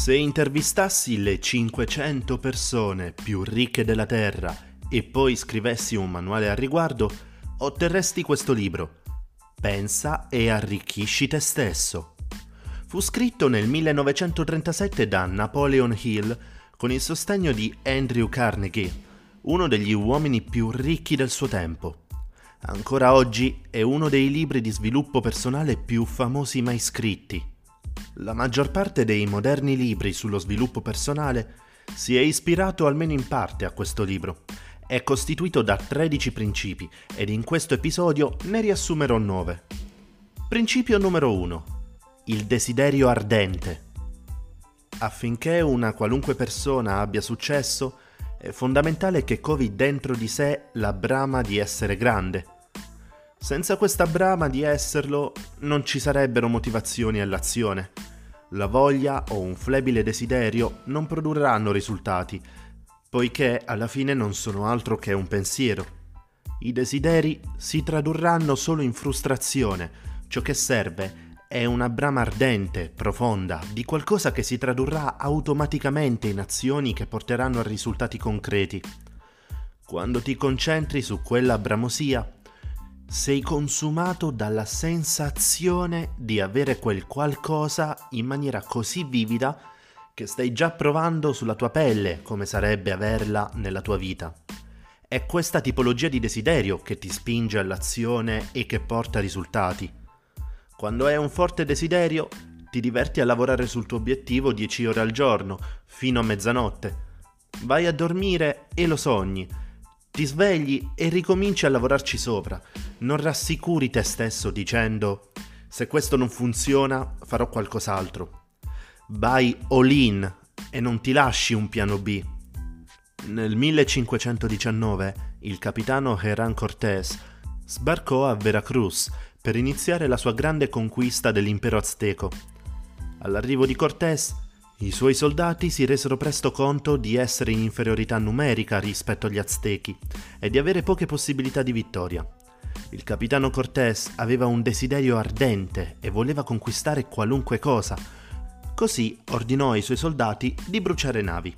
Se intervistassi le 500 persone più ricche della Terra e poi scrivessi un manuale al riguardo, otterresti questo libro. Pensa e arricchisci te stesso. Fu scritto nel 1937 da Napoleon Hill con il sostegno di Andrew Carnegie, uno degli uomini più ricchi del suo tempo. Ancora oggi è uno dei libri di sviluppo personale più famosi mai scritti. La maggior parte dei moderni libri sullo sviluppo personale si è ispirato almeno in parte a questo libro. È costituito da 13 principi ed in questo episodio ne riassumerò 9. Principio numero 1. Il desiderio ardente. Affinché una qualunque persona abbia successo, è fondamentale che covi dentro di sé la brama di essere grande. Senza questa brama di esserlo non ci sarebbero motivazioni all'azione. La voglia o un flebile desiderio non produrranno risultati, poiché alla fine non sono altro che un pensiero. I desideri si tradurranno solo in frustrazione, ciò che serve è una brama ardente, profonda, di qualcosa che si tradurrà automaticamente in azioni che porteranno a risultati concreti. Quando ti concentri su quella bramosia, sei consumato dalla sensazione di avere quel qualcosa in maniera così vivida che stai già provando sulla tua pelle come sarebbe averla nella tua vita. È questa tipologia di desiderio che ti spinge all'azione e che porta risultati. Quando hai un forte desiderio, ti diverti a lavorare sul tuo obiettivo 10 ore al giorno, fino a mezzanotte. Vai a dormire e lo sogni. Ti svegli e ricominci a lavorarci sopra. Non rassicuri te stesso dicendo se questo non funziona farò qualcos'altro. Vai all in e non ti lasci un piano B. Nel 1519 il capitano Herán Cortés sbarcò a Veracruz per iniziare la sua grande conquista dell'impero azteco. All'arrivo di Cortés, i suoi soldati si resero presto conto di essere in inferiorità numerica rispetto agli aztechi e di avere poche possibilità di vittoria. Il capitano Cortés aveva un desiderio ardente e voleva conquistare qualunque cosa. Così ordinò ai suoi soldati di bruciare navi,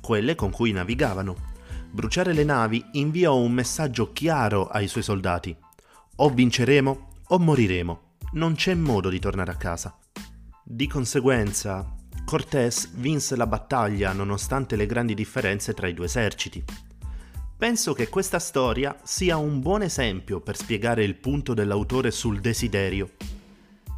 quelle con cui navigavano. Bruciare le navi inviò un messaggio chiaro ai suoi soldati. O vinceremo o moriremo. Non c'è modo di tornare a casa. Di conseguenza, Cortés vinse la battaglia nonostante le grandi differenze tra i due eserciti. Penso che questa storia sia un buon esempio per spiegare il punto dell'autore sul desiderio.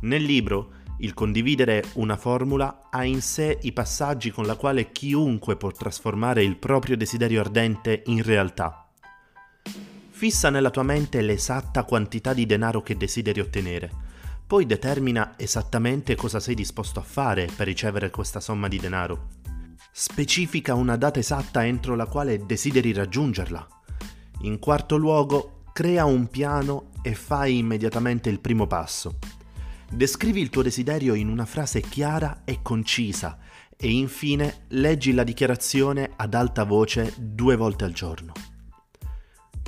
Nel libro, il condividere una formula ha in sé i passaggi con la quale chiunque può trasformare il proprio desiderio ardente in realtà. Fissa nella tua mente l'esatta quantità di denaro che desideri ottenere. Poi determina esattamente cosa sei disposto a fare per ricevere questa somma di denaro. Specifica una data esatta entro la quale desideri raggiungerla. In quarto luogo, crea un piano e fai immediatamente il primo passo. Descrivi il tuo desiderio in una frase chiara e concisa e infine leggi la dichiarazione ad alta voce due volte al giorno.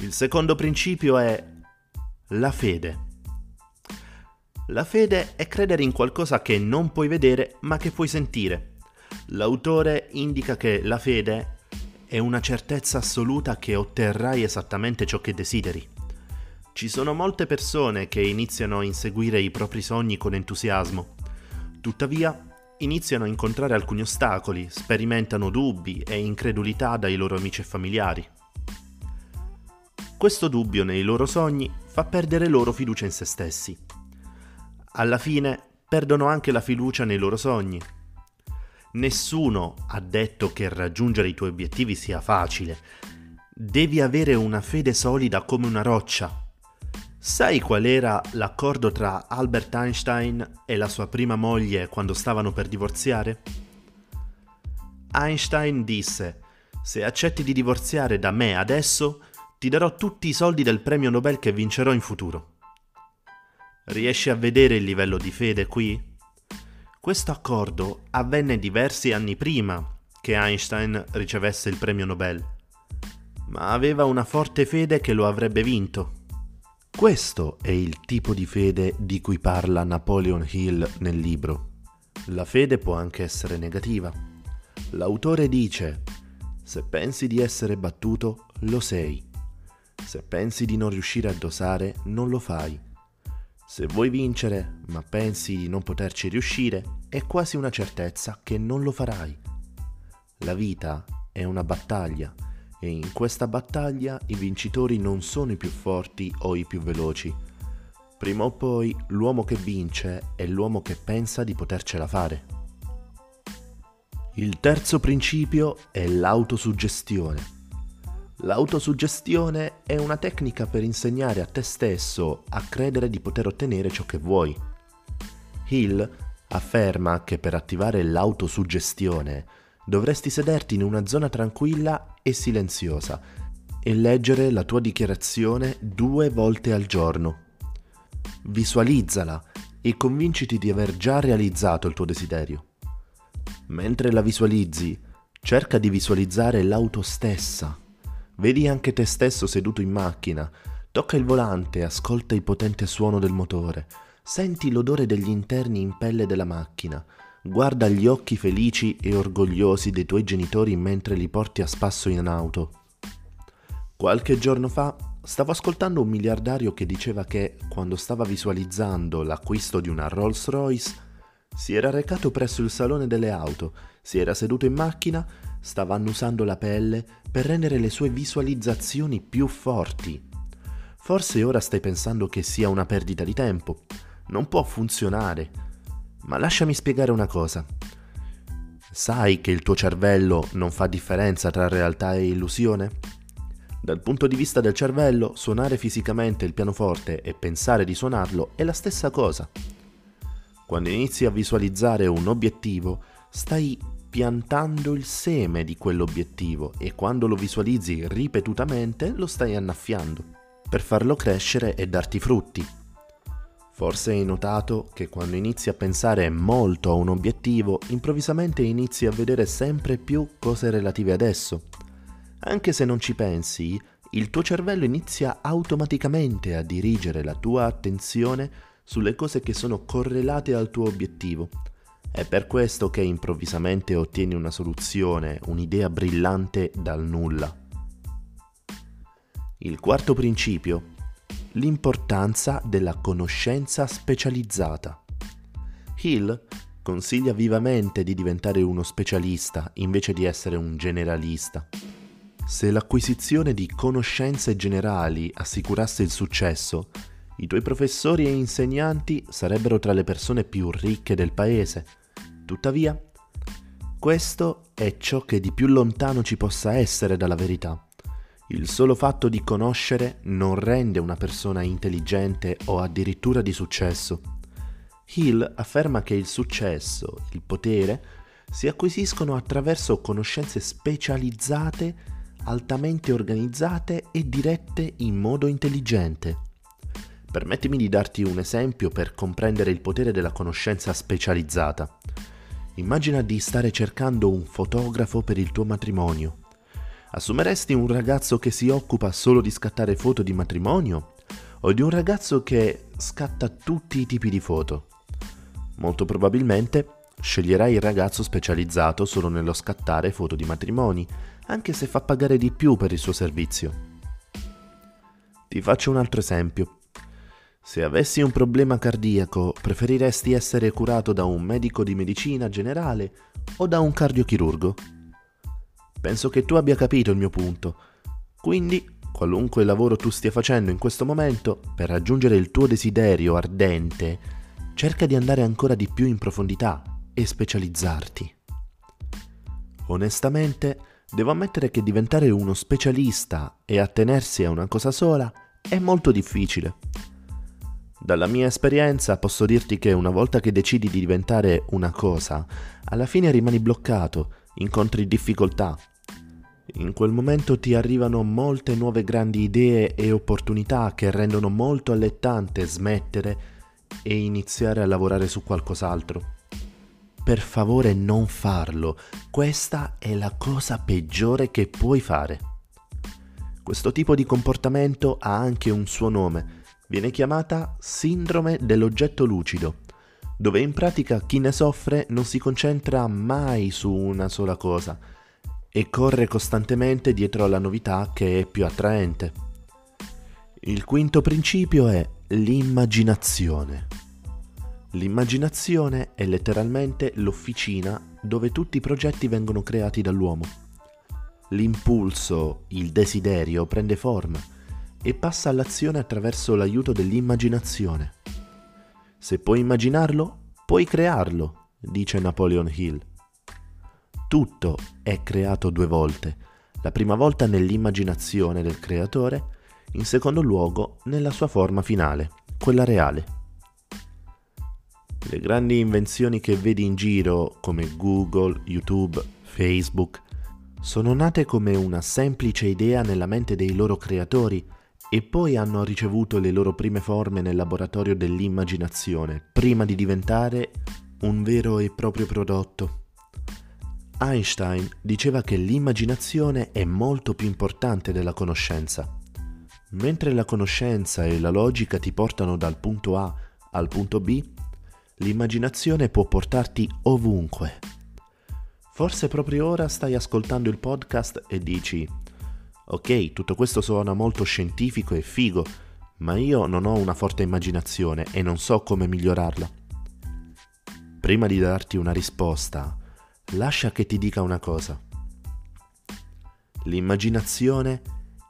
Il secondo principio è la fede. La fede è credere in qualcosa che non puoi vedere ma che puoi sentire. L'autore indica che la fede è una certezza assoluta che otterrai esattamente ciò che desideri. Ci sono molte persone che iniziano a inseguire i propri sogni con entusiasmo. Tuttavia, iniziano a incontrare alcuni ostacoli, sperimentano dubbi e incredulità dai loro amici e familiari. Questo dubbio nei loro sogni fa perdere loro fiducia in se stessi. Alla fine perdono anche la fiducia nei loro sogni. Nessuno ha detto che raggiungere i tuoi obiettivi sia facile. Devi avere una fede solida come una roccia. Sai qual era l'accordo tra Albert Einstein e la sua prima moglie quando stavano per divorziare? Einstein disse, se accetti di divorziare da me adesso, ti darò tutti i soldi del premio Nobel che vincerò in futuro. Riesci a vedere il livello di fede qui? Questo accordo avvenne diversi anni prima che Einstein ricevesse il premio Nobel, ma aveva una forte fede che lo avrebbe vinto. Questo è il tipo di fede di cui parla Napoleon Hill nel libro. La fede può anche essere negativa. L'autore dice, se pensi di essere battuto, lo sei. Se pensi di non riuscire a dosare, non lo fai. Se vuoi vincere, ma pensi di non poterci riuscire, è quasi una certezza che non lo farai. La vita è una battaglia e in questa battaglia i vincitori non sono i più forti o i più veloci. Prima o poi l'uomo che vince è l'uomo che pensa di potercela fare. Il terzo principio è l'autosuggestione. L'autosuggestione è una tecnica per insegnare a te stesso a credere di poter ottenere ciò che vuoi. Hill afferma che per attivare l'autosuggestione dovresti sederti in una zona tranquilla e silenziosa e leggere la tua dichiarazione due volte al giorno. Visualizzala e convinciti di aver già realizzato il tuo desiderio. Mentre la visualizzi, cerca di visualizzare l'auto stessa. Vedi anche te stesso seduto in macchina, tocca il volante, ascolta il potente suono del motore, senti l'odore degli interni in pelle della macchina, Guarda gli occhi felici e orgogliosi dei tuoi genitori mentre li porti a spasso in auto. Qualche giorno fa stavo ascoltando un miliardario che diceva che, quando stava visualizzando l'acquisto di una Rolls Royce, si era recato presso il salone delle auto, si era seduto in macchina, stava annusando la pelle per rendere le sue visualizzazioni più forti. Forse ora stai pensando che sia una perdita di tempo. Non può funzionare ma lasciami spiegare una cosa. Sai che il tuo cervello non fa differenza tra realtà e illusione? Dal punto di vista del cervello, suonare fisicamente il pianoforte e pensare di suonarlo è la stessa cosa. Quando inizi a visualizzare un obiettivo, stai piantando il seme di quell'obiettivo e quando lo visualizzi ripetutamente lo stai annaffiando per farlo crescere e darti frutti. Forse hai notato che quando inizi a pensare molto a un obiettivo, improvvisamente inizi a vedere sempre più cose relative ad esso. Anche se non ci pensi, il tuo cervello inizia automaticamente a dirigere la tua attenzione sulle cose che sono correlate al tuo obiettivo. È per questo che improvvisamente ottieni una soluzione, un'idea brillante dal nulla. Il quarto principio l'importanza della conoscenza specializzata. Hill consiglia vivamente di diventare uno specialista invece di essere un generalista. Se l'acquisizione di conoscenze generali assicurasse il successo, i tuoi professori e insegnanti sarebbero tra le persone più ricche del paese. Tuttavia, questo è ciò che di più lontano ci possa essere dalla verità. Il solo fatto di conoscere non rende una persona intelligente o addirittura di successo. Hill afferma che il successo, il potere, si acquisiscono attraverso conoscenze specializzate, altamente organizzate e dirette in modo intelligente. Permettimi di darti un esempio per comprendere il potere della conoscenza specializzata. Immagina di stare cercando un fotografo per il tuo matrimonio Assumeresti un ragazzo che si occupa solo di scattare foto di matrimonio o di un ragazzo che scatta tutti i tipi di foto? Molto probabilmente sceglierai il ragazzo specializzato solo nello scattare foto di matrimoni, anche se fa pagare di più per il suo servizio. Ti faccio un altro esempio. Se avessi un problema cardiaco, preferiresti essere curato da un medico di medicina generale o da un cardiochirurgo? Penso che tu abbia capito il mio punto. Quindi, qualunque lavoro tu stia facendo in questo momento, per raggiungere il tuo desiderio ardente, cerca di andare ancora di più in profondità e specializzarti. Onestamente, devo ammettere che diventare uno specialista e attenersi a una cosa sola è molto difficile. Dalla mia esperienza posso dirti che una volta che decidi di diventare una cosa, alla fine rimani bloccato incontri difficoltà. In quel momento ti arrivano molte nuove grandi idee e opportunità che rendono molto allettante smettere e iniziare a lavorare su qualcos'altro. Per favore non farlo, questa è la cosa peggiore che puoi fare. Questo tipo di comportamento ha anche un suo nome, viene chiamata sindrome dell'oggetto lucido dove in pratica chi ne soffre non si concentra mai su una sola cosa e corre costantemente dietro alla novità che è più attraente. Il quinto principio è l'immaginazione. L'immaginazione è letteralmente l'officina dove tutti i progetti vengono creati dall'uomo. L'impulso, il desiderio prende forma e passa all'azione attraverso l'aiuto dell'immaginazione. Se puoi immaginarlo, puoi crearlo, dice Napoleon Hill. Tutto è creato due volte, la prima volta nell'immaginazione del creatore, in secondo luogo nella sua forma finale, quella reale. Le grandi invenzioni che vedi in giro, come Google, YouTube, Facebook, sono nate come una semplice idea nella mente dei loro creatori e poi hanno ricevuto le loro prime forme nel laboratorio dell'immaginazione, prima di diventare un vero e proprio prodotto. Einstein diceva che l'immaginazione è molto più importante della conoscenza. Mentre la conoscenza e la logica ti portano dal punto A al punto B, l'immaginazione può portarti ovunque. Forse proprio ora stai ascoltando il podcast e dici, ok, tutto questo suona molto scientifico e figo, ma io non ho una forte immaginazione e non so come migliorarla. Prima di darti una risposta, lascia che ti dica una cosa. L'immaginazione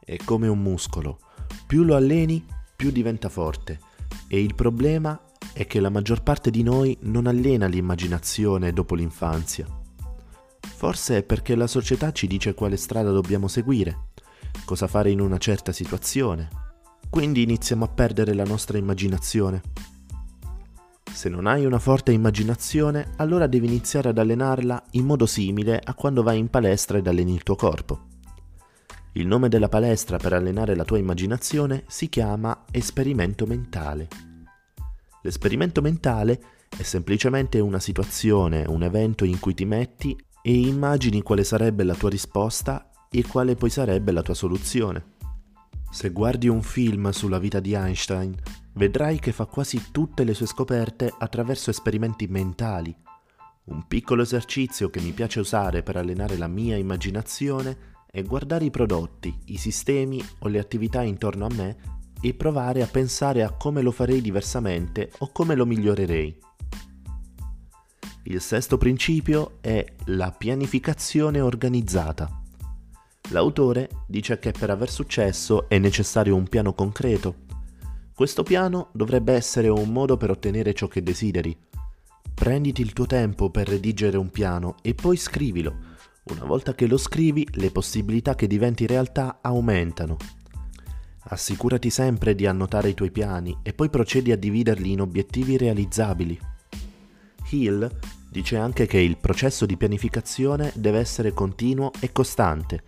è come un muscolo, più lo alleni più diventa forte e il problema è che la maggior parte di noi non allena l'immaginazione dopo l'infanzia. Forse è perché la società ci dice quale strada dobbiamo seguire, cosa fare in una certa situazione, quindi iniziamo a perdere la nostra immaginazione. Se non hai una forte immaginazione, allora devi iniziare ad allenarla in modo simile a quando vai in palestra ed alleni il tuo corpo. Il nome della palestra per allenare la tua immaginazione si chiama esperimento mentale. L'esperimento mentale è semplicemente una situazione, un evento in cui ti metti e immagini quale sarebbe la tua risposta e quale poi sarebbe la tua soluzione. Se guardi un film sulla vita di Einstein, vedrai che fa quasi tutte le sue scoperte attraverso esperimenti mentali. Un piccolo esercizio che mi piace usare per allenare la mia immaginazione è guardare i prodotti, i sistemi o le attività intorno a me e provare a pensare a come lo farei diversamente o come lo migliorerei. Il sesto principio è la pianificazione organizzata. L'autore dice che per aver successo è necessario un piano concreto questo piano dovrebbe essere un modo per ottenere ciò che desideri. Prenditi il tuo tempo per redigere un piano e poi scrivilo. Una volta che lo scrivi, le possibilità che diventi realtà aumentano. Assicurati sempre di annotare i tuoi piani e poi procedi a dividerli in obiettivi realizzabili. Hill dice anche che il processo di pianificazione deve essere continuo e costante.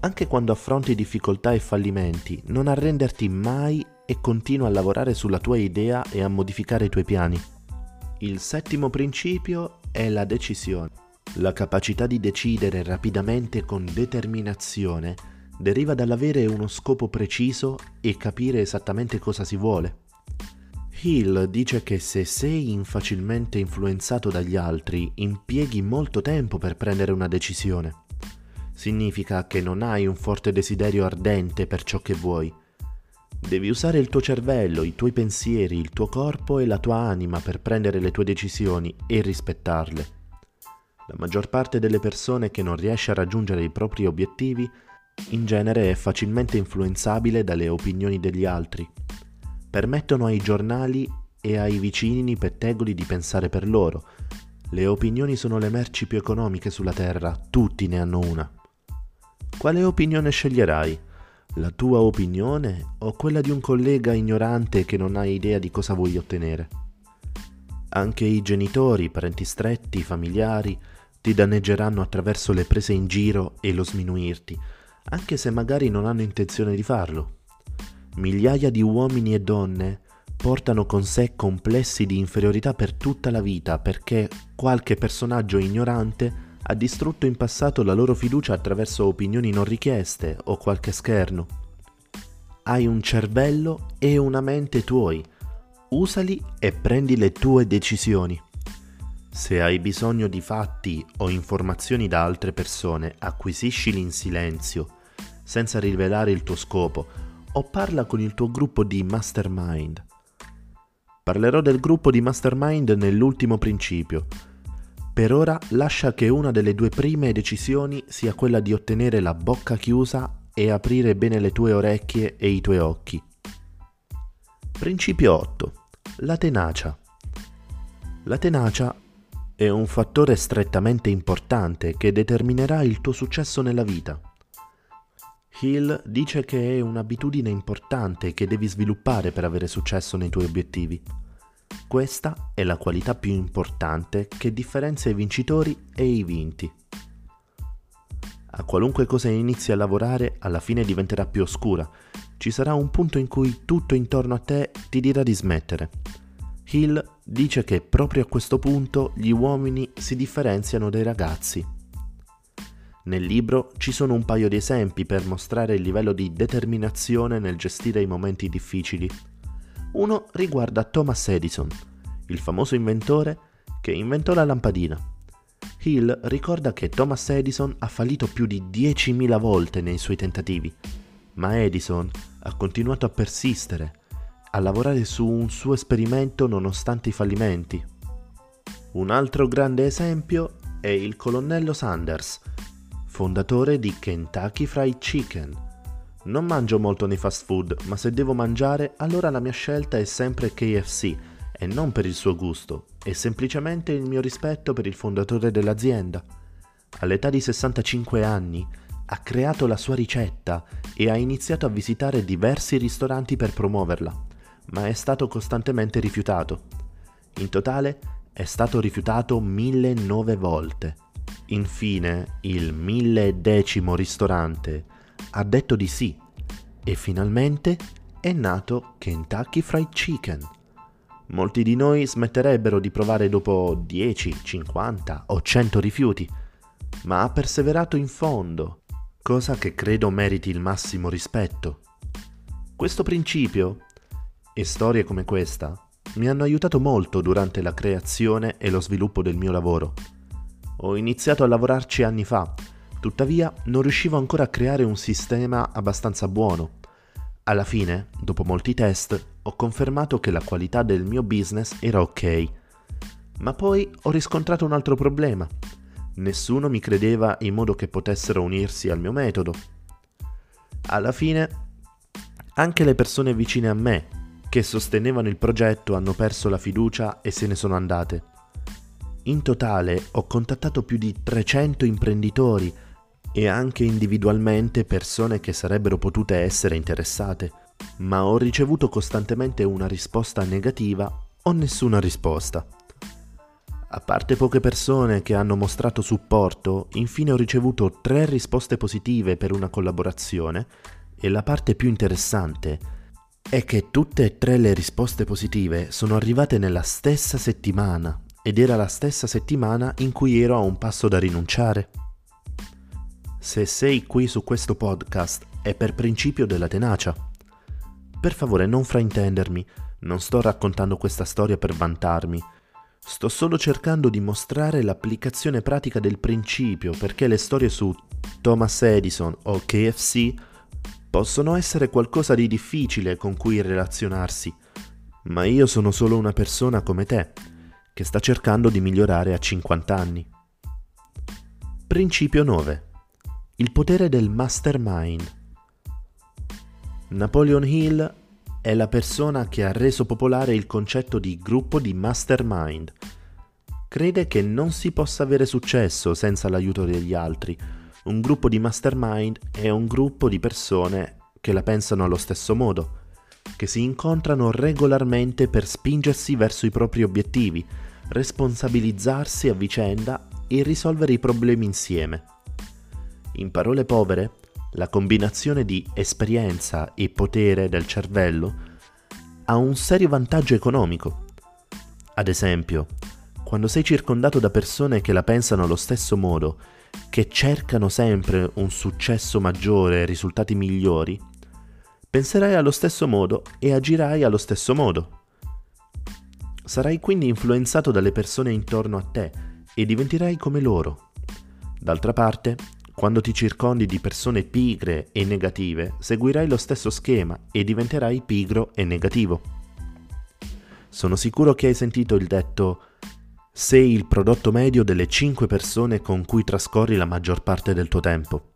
Anche quando affronti difficoltà e fallimenti, non arrenderti mai e continua a lavorare sulla tua idea e a modificare i tuoi piani. Il settimo principio è la decisione. La capacità di decidere rapidamente con determinazione deriva dall'avere uno scopo preciso e capire esattamente cosa si vuole. Hill dice che se sei infacilmente influenzato dagli altri, impieghi molto tempo per prendere una decisione. Significa che non hai un forte desiderio ardente per ciò che vuoi, Devi usare il tuo cervello, i tuoi pensieri, il tuo corpo e la tua anima per prendere le tue decisioni e rispettarle. La maggior parte delle persone che non riesce a raggiungere i propri obiettivi in genere è facilmente influenzabile dalle opinioni degli altri. Permettono ai giornali e ai vicini pettegoli di pensare per loro. Le opinioni sono le merci più economiche sulla Terra, tutti ne hanno una. Quale opinione sceglierai? La tua opinione o quella di un collega ignorante che non ha idea di cosa vuoi ottenere? Anche i genitori, parenti stretti, i familiari ti danneggeranno attraverso le prese in giro e lo sminuirti, anche se magari non hanno intenzione di farlo. Migliaia di uomini e donne portano con sé complessi di inferiorità per tutta la vita perché qualche personaggio ignorante ha distrutto in passato la loro fiducia attraverso opinioni non richieste o qualche scherno. Hai un cervello e una mente tuoi. Usali e prendi le tue decisioni. Se hai bisogno di fatti o informazioni da altre persone, acquisiscili in silenzio, senza rivelare il tuo scopo, o parla con il tuo gruppo di mastermind. Parlerò del gruppo di mastermind nell'ultimo principio. Per ora lascia che una delle due prime decisioni sia quella di ottenere la bocca chiusa e aprire bene le tue orecchie e i tuoi occhi. Principio 8. La tenacia. La tenacia è un fattore strettamente importante che determinerà il tuo successo nella vita. Hill dice che è un'abitudine importante che devi sviluppare per avere successo nei tuoi obiettivi. Questa è la qualità più importante che differenzia i vincitori e i vinti. A qualunque cosa inizi a lavorare, alla fine diventerà più oscura. Ci sarà un punto in cui tutto intorno a te ti dirà di smettere. Hill dice che proprio a questo punto gli uomini si differenziano dai ragazzi. Nel libro ci sono un paio di esempi per mostrare il livello di determinazione nel gestire i momenti difficili. Uno riguarda Thomas Edison, il famoso inventore che inventò la lampadina. Hill ricorda che Thomas Edison ha fallito più di 10.000 volte nei suoi tentativi, ma Edison ha continuato a persistere a lavorare su un suo esperimento nonostante i fallimenti. Un altro grande esempio è il colonnello Sanders, fondatore di Kentucky Fried Chicken. Non mangio molto nei fast food, ma se devo mangiare, allora la mia scelta è sempre KFC e non per il suo gusto, è semplicemente il mio rispetto per il fondatore dell'azienda. All'età di 65 anni ha creato la sua ricetta e ha iniziato a visitare diversi ristoranti per promuoverla ma è stato costantemente rifiutato. In totale è stato rifiutato 1009 volte. Infine, il milledecimo ristorante ha detto di sì e finalmente è nato Kentucky Fried Chicken. Molti di noi smetterebbero di provare dopo 10, 50 o 100 rifiuti, ma ha perseverato in fondo, cosa che credo meriti il massimo rispetto. Questo principio e storie come questa mi hanno aiutato molto durante la creazione e lo sviluppo del mio lavoro. Ho iniziato a lavorarci anni fa, tuttavia non riuscivo ancora a creare un sistema abbastanza buono. Alla fine, dopo molti test, ho confermato che la qualità del mio business era ok. Ma poi ho riscontrato un altro problema. Nessuno mi credeva in modo che potessero unirsi al mio metodo. Alla fine, anche le persone vicine a me che sostenevano il progetto hanno perso la fiducia e se ne sono andate. In totale ho contattato più di 300 imprenditori e anche individualmente persone che sarebbero potute essere interessate, ma ho ricevuto costantemente una risposta negativa o nessuna risposta. A parte poche persone che hanno mostrato supporto, infine ho ricevuto tre risposte positive per una collaborazione e la parte più interessante è che tutte e tre le risposte positive sono arrivate nella stessa settimana ed era la stessa settimana in cui ero a un passo da rinunciare. Se sei qui su questo podcast è per principio della tenacia. Per favore non fraintendermi, non sto raccontando questa storia per vantarmi. Sto solo cercando di mostrare l'applicazione pratica del principio perché le storie su Thomas Edison o KFC possono essere qualcosa di difficile con cui relazionarsi, ma io sono solo una persona come te, che sta cercando di migliorare a 50 anni. Principio 9. Il potere del mastermind. Napoleon Hill è la persona che ha reso popolare il concetto di gruppo di mastermind. Crede che non si possa avere successo senza l'aiuto degli altri, un gruppo di mastermind è un gruppo di persone che la pensano allo stesso modo, che si incontrano regolarmente per spingersi verso i propri obiettivi, responsabilizzarsi a vicenda e risolvere i problemi insieme. In parole povere, la combinazione di esperienza e potere del cervello ha un serio vantaggio economico. Ad esempio, quando sei circondato da persone che la pensano allo stesso modo che cercano sempre un successo maggiore e risultati migliori, penserai allo stesso modo e agirai allo stesso modo. Sarai quindi influenzato dalle persone intorno a te e diventerai come loro. D'altra parte, quando ti circondi di persone pigre e negative, seguirai lo stesso schema e diventerai pigro e negativo. Sono sicuro che hai sentito il detto sei il prodotto medio delle 5 persone con cui trascorri la maggior parte del tuo tempo.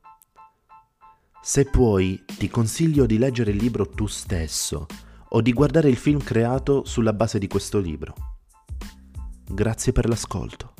Se puoi, ti consiglio di leggere il libro tu stesso o di guardare il film creato sulla base di questo libro. Grazie per l'ascolto.